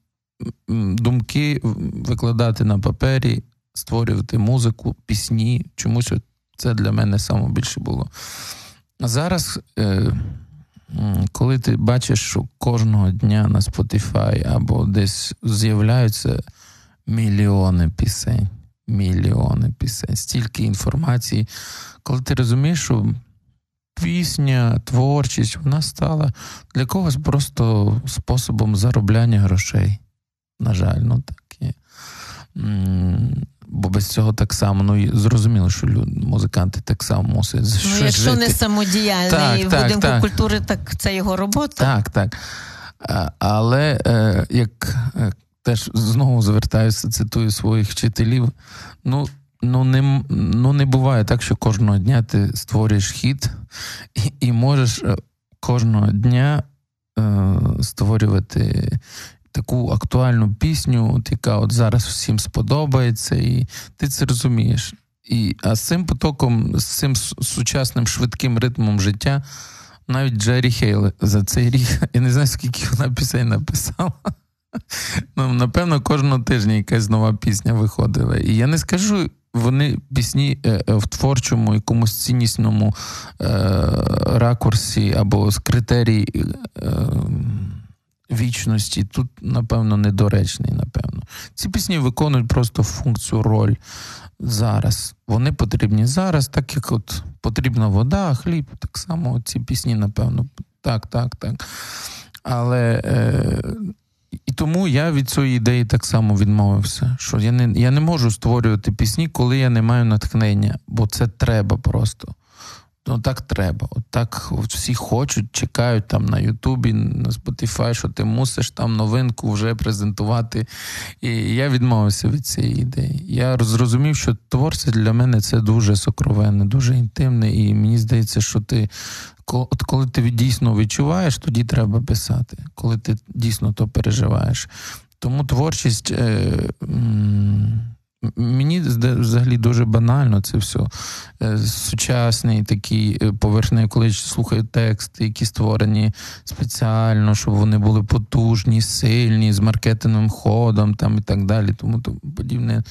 думки викладати на папері, створювати музику, пісні. Чомусь це для мене саме більше було. Зараз, е, коли ти бачиш, що кожного дня на Spotify або десь з'являються мільйони пісень мільйони пісень, стільки інформації. Коли ти розумієш, що пісня, творчість, вона стала для когось просто способом заробляння грошей. На жаль, ну так є. Бо без цього так само, ну зрозуміло, що люди, музиканти так само мусять. Ну, Якщо жити. не самодіяльний так, в так, будинку так. культури, так це його робота. Так, так. Але е, як е, теж знову звертаюся, цитую своїх вчителів. Ну, ну не ну не буває так, що кожного дня ти створюєш хід і, і можеш е, кожного дня е, створювати таку актуальну пісню, от яка от зараз всім сподобається, і ти це розумієш. І, А з цим потоком, з цим сучасним швидким ритмом життя, навіть Джері Хейл за цей рік, я не знаю, скільки вона пісень написала. Ну, Напевно, кожного тижня якась нова пісня виходила. І я не скажу, вони пісні е, е, в творчому, якомусь ціннісному е, ракурсі або з критерій вічності. Тут, напевно, недоречний, напевно. Ці пісні виконують просто функцію роль зараз. Вони потрібні зараз, так як от потрібна вода, хліб, так само ці пісні, напевно, так, так, так. Але і тому я від цієї ідеї так само відмовився. Що я не я не можу створювати пісні, коли я не маю натхнення, бо це треба просто. Ну так треба. От так всі хочуть, чекають там на Ютубі, на Spotify, що ти мусиш там новинку вже презентувати. І я відмовився від цієї ідеї. Я зрозумів, що творця для мене це дуже сокровенне, дуже інтимне, і мені здається, що ти от коли ти дійсно відчуваєш, тоді треба писати, коли ти дійсно то переживаєш. Тому творчість. Е, Мені взагалі дуже банально це все. Сучасний такий е, поверхнею, коли слухаю тексти, які створені спеціально, щоб вони були потужні, сильні, з маркетинговим ходом там і так далі. Тому то подібне.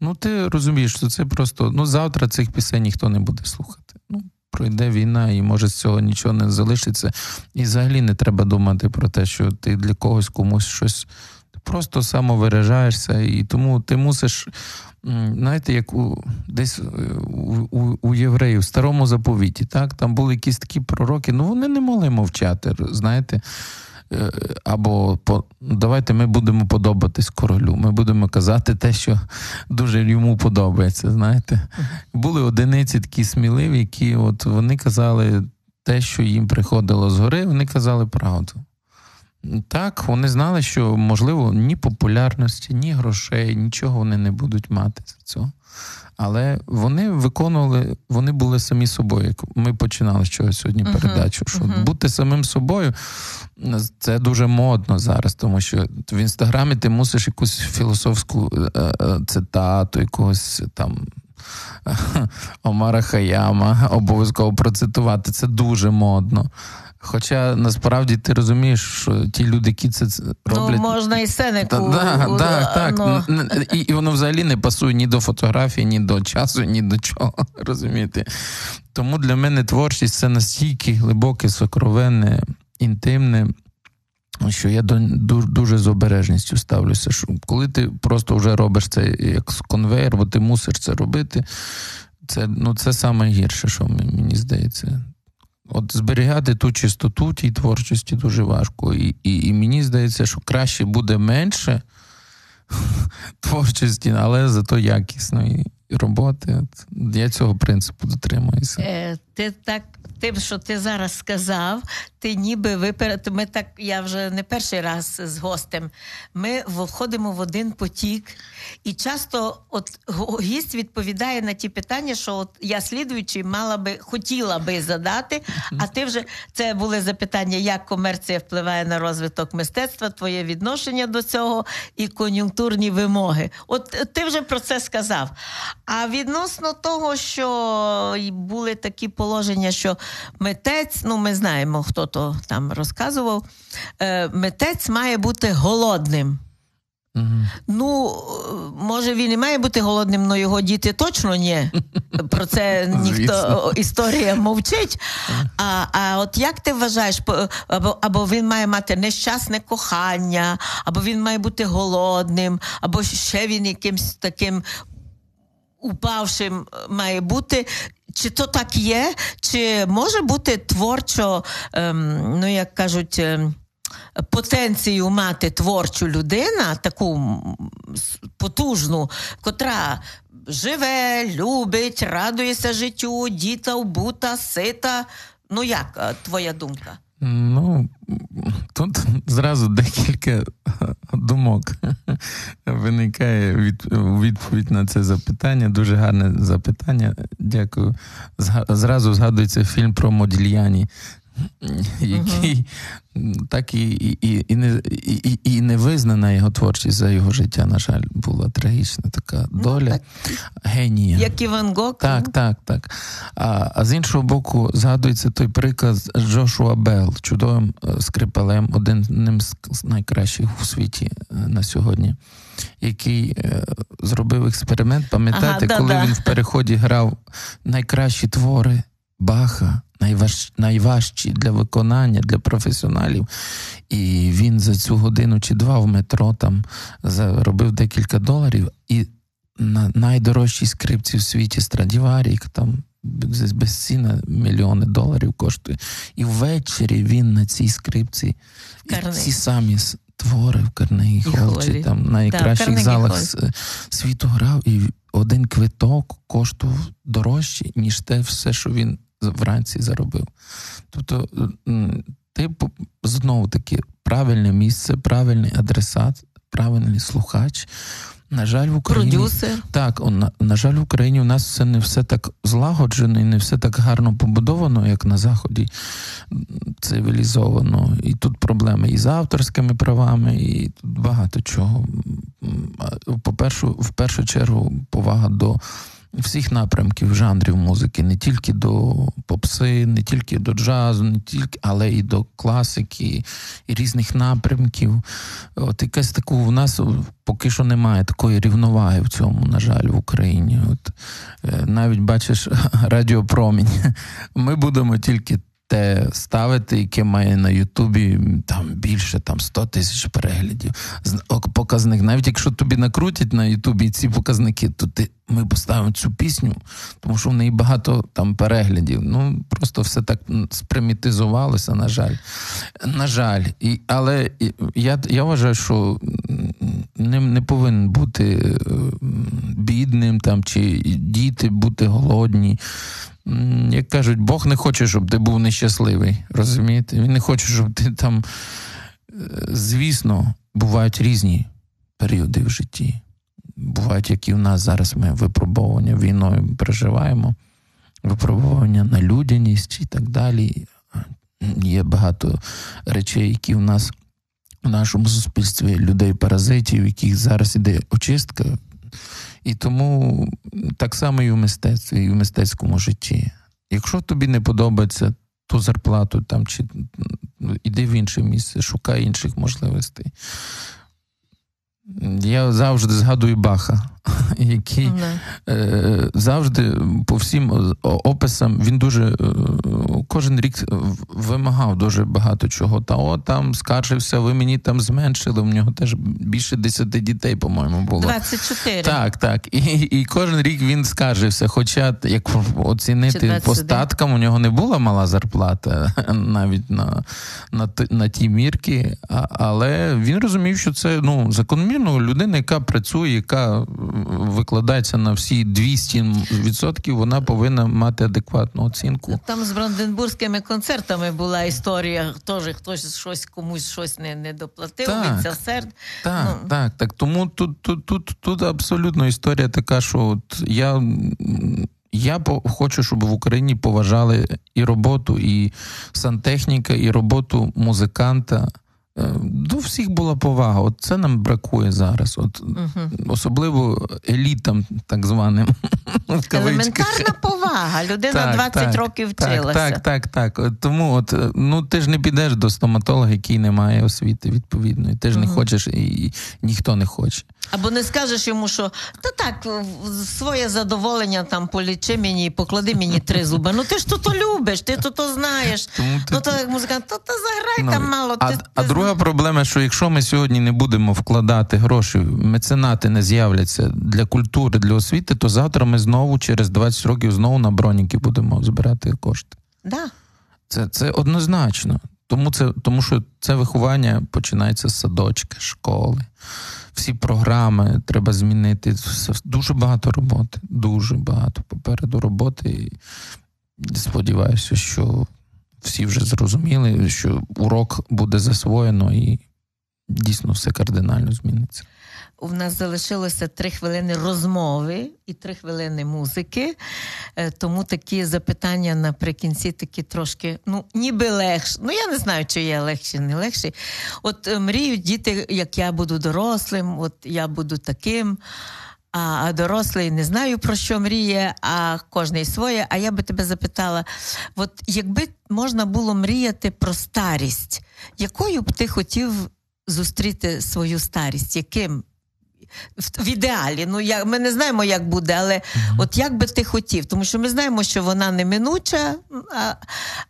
Ну, ти розумієш, що це просто ну завтра цих пісень ніхто не буде слухати. Ну, пройде війна, і може з цього нічого не залишиться. І взагалі не треба думати про те, що ти для когось комусь щось просто самовиражаєшся, і тому ти мусиш, знаєте, як у десь е, у, у, у євреїв в старому заповіті, так, там були якісь такі пророки, ну вони не могли мовчати, знаєте. Е, або по давайте ми будемо подобатись королю. Ми будемо казати те, що дуже йому подобається. Знаєте, були одиниці такі сміливі, які от вони казали те, що їм приходило згори, вони казали правду. Так, вони знали, що можливо ні популярності, ні грошей, нічого вони не будуть мати з цього. Але вони виконували, вони були самі собою. Ми починали з чогось сьогодні uh-huh, передачу. Що uh-huh. бути самим собою це дуже модно зараз, тому що в інстаграмі ти мусиш якусь філософську е, е, цитату, якогось там. Омара Хаяма обов'язково процитувати. Це дуже модно. Хоча насправді ти розумієш, що ті люди, які це ну, роблять... Ну, можна і Сенеку. Так, так, так. Ну... І, і воно взагалі не пасує ні до фотографії, ні до часу, ні до чого. розумієте? Тому для мене творчість це настільки глибоке, сокровенне, інтимне. що я дуже з обережністю ставлюся. Що Коли ти просто вже робиш це як конвейер, бо ти мусиш це робити, це ну, це саме гірше, що мені здається. От зберігати ту чистоту тій творчості дуже важко. І, і, і мені здається, що краще буде менше творчості, але зато якісної роботи. Я цього принципу дотримуюся. Е, Ти так тим, що ти зараз сказав, ти ніби виперед. Ми так, я вже не перший раз з гостем. Ми входимо в один потік, і часто от гість відповідає на ті питання, що от я слідуючи мала би хотіла би задати. А ти вже це були запитання, як комерція впливає на розвиток мистецтва, твоє відношення до цього і кон'юнктурні вимоги. От ти вже про це сказав. А відносно того, що були такі положення, що митець, ну ми знаємо, хто то там розказував, е, митець має бути голодним. Ну, може, він і має бути голодним, але його діти точно ні. Про це ніхто історія мовчить. А а от як ти вважаєш, або або він має мати нещасне кохання, або він має бути голодним, або ще він якимсь таким упавшим має бути. Чи то так є, чи може бути творчо, ем, ну як кажуть, ем, потенцію мати творчу людина, таку потужну, котра живе, любить, радується життю, діта, вбута, сита. Ну як е, твоя думка? Ну, тут зразу декілька думок виникає від, відповідь на це запитання. Дуже гарне запитання. Дякую. Зразу згадується фільм про Модільяні який так і і, і, не і, і не визнана його творчість за його життя, на жаль, була трагічна така ну, доля генія. Як Іван Гог. Так, ну. так, так. А а з іншого боку, згадується той приклад Джошуа Белл, чудовим е, скрипалем, один з найкращих у світі е, на сьогодні. Який е, зробив експеримент, пам'ятаєте, ага, коли да, він в переході грав найкращі твори Баха, найваж, найважчі для виконання, для професіоналів. І він за цю годину чи два в метро там заробив декілька доларів. І на найдорожчій скрипці в світі Страдіварік, там безцінна мільйони доларів коштує. І ввечері він на цій скрипці ці самі твори в Карнегі Холчі, там на найкращих да, залах світу грав, і один квиток коштував дорожче, ніж те все, що він вранці заробив. Тобто, ти знову таки правильне місце, правильний адресат, правильний слухач. На жаль, в Україні Продюсер. так, на, на жаль, в Україні у нас все не все так злагоджено і не все так гарно побудовано, як на Заході цивілізовано. І тут проблеми і з авторськими правами, і тут багато чого. По-перше, в першу чергу, повага до всіх напрямків жанрів музики, не тільки до попси, не тільки до джазу, не тільки, але і до класики, і різних напрямків. От якась таку у нас поки що немає такої рівноваги в цьому, на жаль, в Україні. От е, навіть бачиш радіопромінь. Ми будемо тільки те ставити, яке має на Ютубі там більше там 100 тисяч переглядів. Показник, навіть якщо тобі накрутять на Ютубі ці показники, то ти ми поставимо цю пісню, тому що в неї багато там переглядів. Ну просто все так спримітизувалося, на жаль. На жаль, і, але я я вважаю, що не не повинен бути е, бідним там, чи діти бути голодні як кажуть, Бог не хоче, щоб ти був нещасливий. Розумієте? Він не хоче, щоб ти там. Е, звісно, бувають різні періоди в житті. Бувають, які в нас зараз ми випробовування війною переживаємо, випробування на людяність і так далі. Є багато речей, які в нас в нашому суспільстві людей-паразитів, яких зараз іде очистка і тому так само і в мистецтві, і в мистецькому житті. Якщо тобі не подобається ту зарплату там, чи іди в інше місце, шукай інших можливостей. Я завжди згадую Баха. який е, завжди по всім описам він дуже е, кожен рік вимагав дуже багато чого. Та о, там скаржився, ви мені там зменшили. У нього теж більше 10 дітей, по-моєму, було. 24. Так, так. І і кожен рік він скаржився. Хоча, як оцінити по статкам, у нього не була мала зарплата навіть на на, на ті мірки, але він розумів, що це ну закономірно людина, яка працює, яка викладається на всі 200%, вона повинна мати адекватну оцінку. Там з Бранденбурзькими концертами була історія, теж хтось щось комусь щось не не доплатив. Так, від серд. Так, ну. так, так. Тому тут, тут, тут, тут абсолютно історія така, що от я. Я хочу, щоб в Україні поважали і роботу, і сантехніка, і роботу музиканта. Е, до всіх була повага. От це нам бракує зараз. От угу. Особливо елітам, так званим. Елементарна повага. Людина так, 20 так, років вчилася. Так, так, так. так. Тому от, е, ну ти ж не підеш до стоматолога, який не має освіти відповідної. Ти ж угу. не хочеш, і ніхто не хоче. Або не скажеш йому, що та так, своє задоволення там полічи мені, і поклади мені три зуби. Ну ти ж то любиш, ти то знаєш. Тому ти... Ну то як музикант, то заграй ну, там мало. А, ти, а ти друга проблема, що якщо ми сьогодні не будемо вкладати гроші, меценати не з'являться для культури, для освіти, то завтра ми знову через 20 років знову на броніки будемо збирати кошти. Да. Це це однозначно. Тому це, тому що це виховання починається з садочка, школи. Всі програми треба змінити. Дуже багато роботи, дуже багато попереду роботи. І сподіваюся, що всі вже зрозуміли, що урок буде засвоєно і дійсно все кардинально зміниться. У нас залишилося три хвилини розмови і три хвилини музики, е, тому такі запитання наприкінці такі трошки, ну, ніби легше. Ну, я не знаю, чи є легші, не легші. От е, мріють діти, як я буду дорослим, от я буду таким. А дорослий не знаю про що мріє, а кожний своє. А я би тебе запитала: от якби можна було мріяти про старість, якою б ти хотів зустріти свою старість? Яким? В ідеалі, ну я ми не знаємо, як буде, але mm-hmm. от як би ти хотів, тому що ми знаємо, що вона неминуча, а,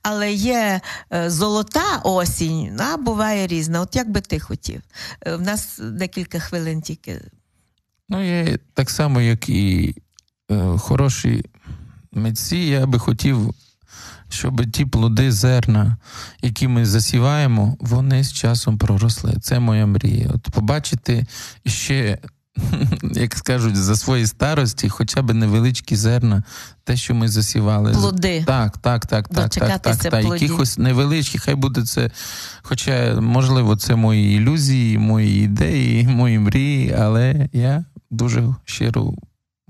але є е, золота осінь, а буває різна. От як би ти хотів? Е, в нас декілька хвилин тільки. Ну, я так само, як і е, хороші митці, я би хотів, щоб ті плоди зерна, які ми засіваємо, вони з часом проросли. Це моя мрія. От побачити ще. Як скажуть, за свої старості, хоча б невеличкі зерна, те, що ми засівали. Плоди. Так, так, так, так, так, так, так. Якихось невеличкі, хай буде це. Хоча, можливо, це мої ілюзії, мої ідеї, мої мрії, але я дуже щиро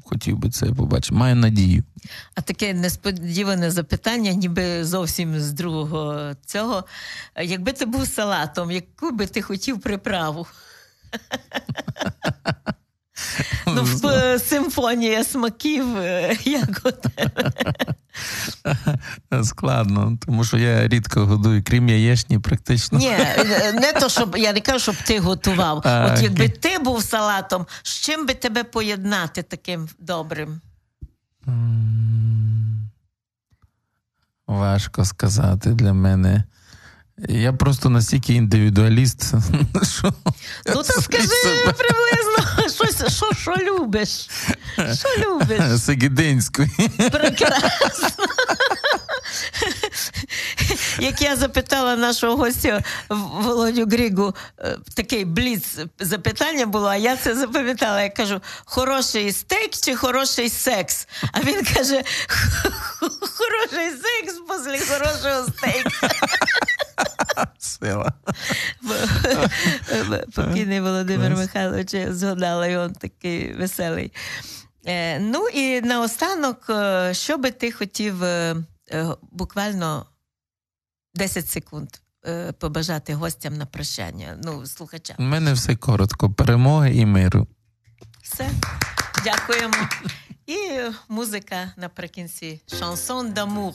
хотів би це побачити. Маю надію. А таке несподіване запитання, ніби зовсім з другого цього. Якби ти був салатом, яку би ти хотів приправу? Ну, симфонія смаків, е, як от. Складно, тому що я рідко годую, крім яєчні, практично. Ні, не то, щоб я не кажу, щоб ти готував. А, От якби ти був салатом, з чим би тебе поєднати таким добрим? Важко сказати для мене. Я просто настільки індивідуаліст. що Ну то скажи приблизно, щось, що що любиш. Що любиш? Сегідинську. Прекрасно. Як я запитала нашого гостя Володю Григу, е, такий бліц запитання було, а я це запам'ятала. Я кажу: хороший стейк чи хороший секс? А він каже: хороший секс після хорошого стейка. Сила. Покійний Володимир Михайлович згадала, і він такий веселий. Е, ну і наостанок, е, що би ти хотів буквально 10 секунд побажати гостям на прощання, ну, слухачам. У мене все коротко. Перемоги і миру. Все. Дякуємо. І музика наприкінці. Шансон d'amour.